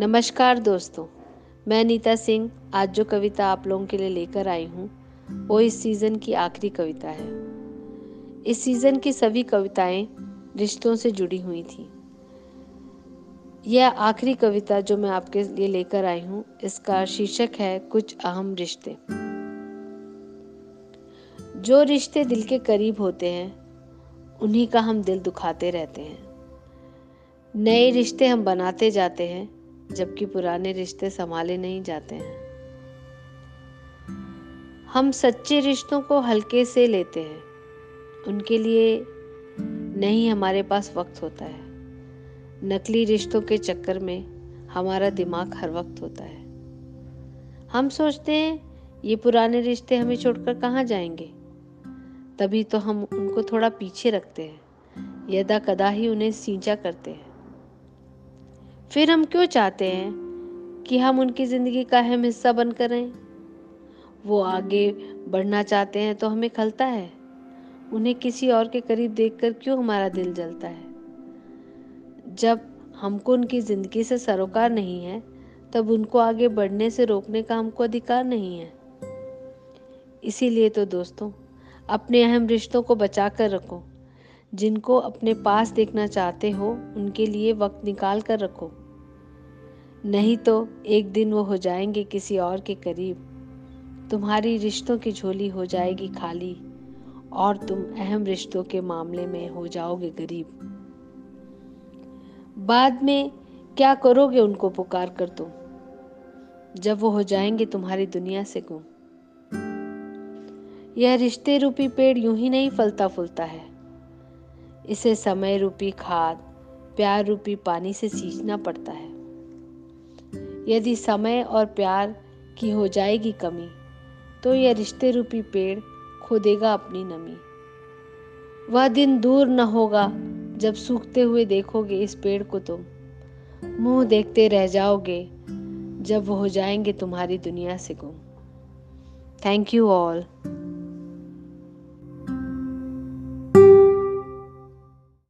नमस्कार दोस्तों, मैं नीता सिंह आज जो कविता आप लोगों के लिए लेकर आई हूँ, वो इस सीज़न की आखिरी कविता है। इस सीज़न की सभी कविताएँ रिश्तों से जुड़ी हुई थी। यह आखिरी कविता जो मैं आपके लिए लेकर आई हूँ, इसका शीर्षक है कुछ अहम रिश्ते। जो रिश्ते दिल के करीब होते हैं, उन्हीं का हम दिल दुखाते रहते हैं। नए रिश्ते हम बनाते जाते हैं जबकि पुराने रिश्ते संभाले नहीं जाते हैं। हम सच्चे रिश्तों को हल्के से लेते हैं। उनके लिए नहीं हमारे पास वक्त होता है। नकली रिश्तों के चक्कर में हमारा दिमाग हर वक्त होता है। हम सोचते हैं, ये पुराने रिश्ते हमें छोड़कर कहाँ जाएँगे? तभी तो हम उनको थोड़ा पीछे रखते हैं। यदा कदा ही उन्हें सींचा करते हैं। फिर हम क्यों चाहते हैं कि हम उनकी ज़िंदगी का अहम हिस्सा बनकर रहें? वो आगे बढ़ना चाहते हैं तो हमें खलता है। उन्हें किसी और के करीब देखकर क्यों हमारा दिल जलता है? जब हमको उनकी ज़िंदगी से सरोकार नहीं है, तब उनको आगे बढ़ने से रोकने का हमको अधिकार नहीं है। इसीलिए तो दोस्तों, अपने अहम रिश्तों को बचा कर रखो। जिनको अपने पास देखना चाहते हो, उनके लिए वक्त निकाल कर रखो। नहीं तो एक दिन वो हो जाएँगे किसी और के करीब। तुम्हारी रिश्तों की झोली हो जाएगी खाली, और तुम अहम रिश्तों के मामले में हो जाओगे गरीब। बाद में क्या करोगे उनको पुकार कर तुम? जब वो हो जाएँगे तुम्हारी दुनिया से गुम। यह रिश्ते रूपी पेड़ यूँ ही नहीं फलता फूलता है। इसे समय रूपी खाद, प्यार रूपी पानी से सींचना पड़ता है। यदि समय और प्यार की हो जाएगी कमी तो यह रिश्ते रूपी पेड़ खो देगा अपनी नमी। वह दिन दूर न होगा जब सूखते हुए देखोगे इस पेड़ को तुम। मुँह देखते रह जाओगे जब वो हो जाएँगे तुम्हारी दुनिया से गुम। Thank you all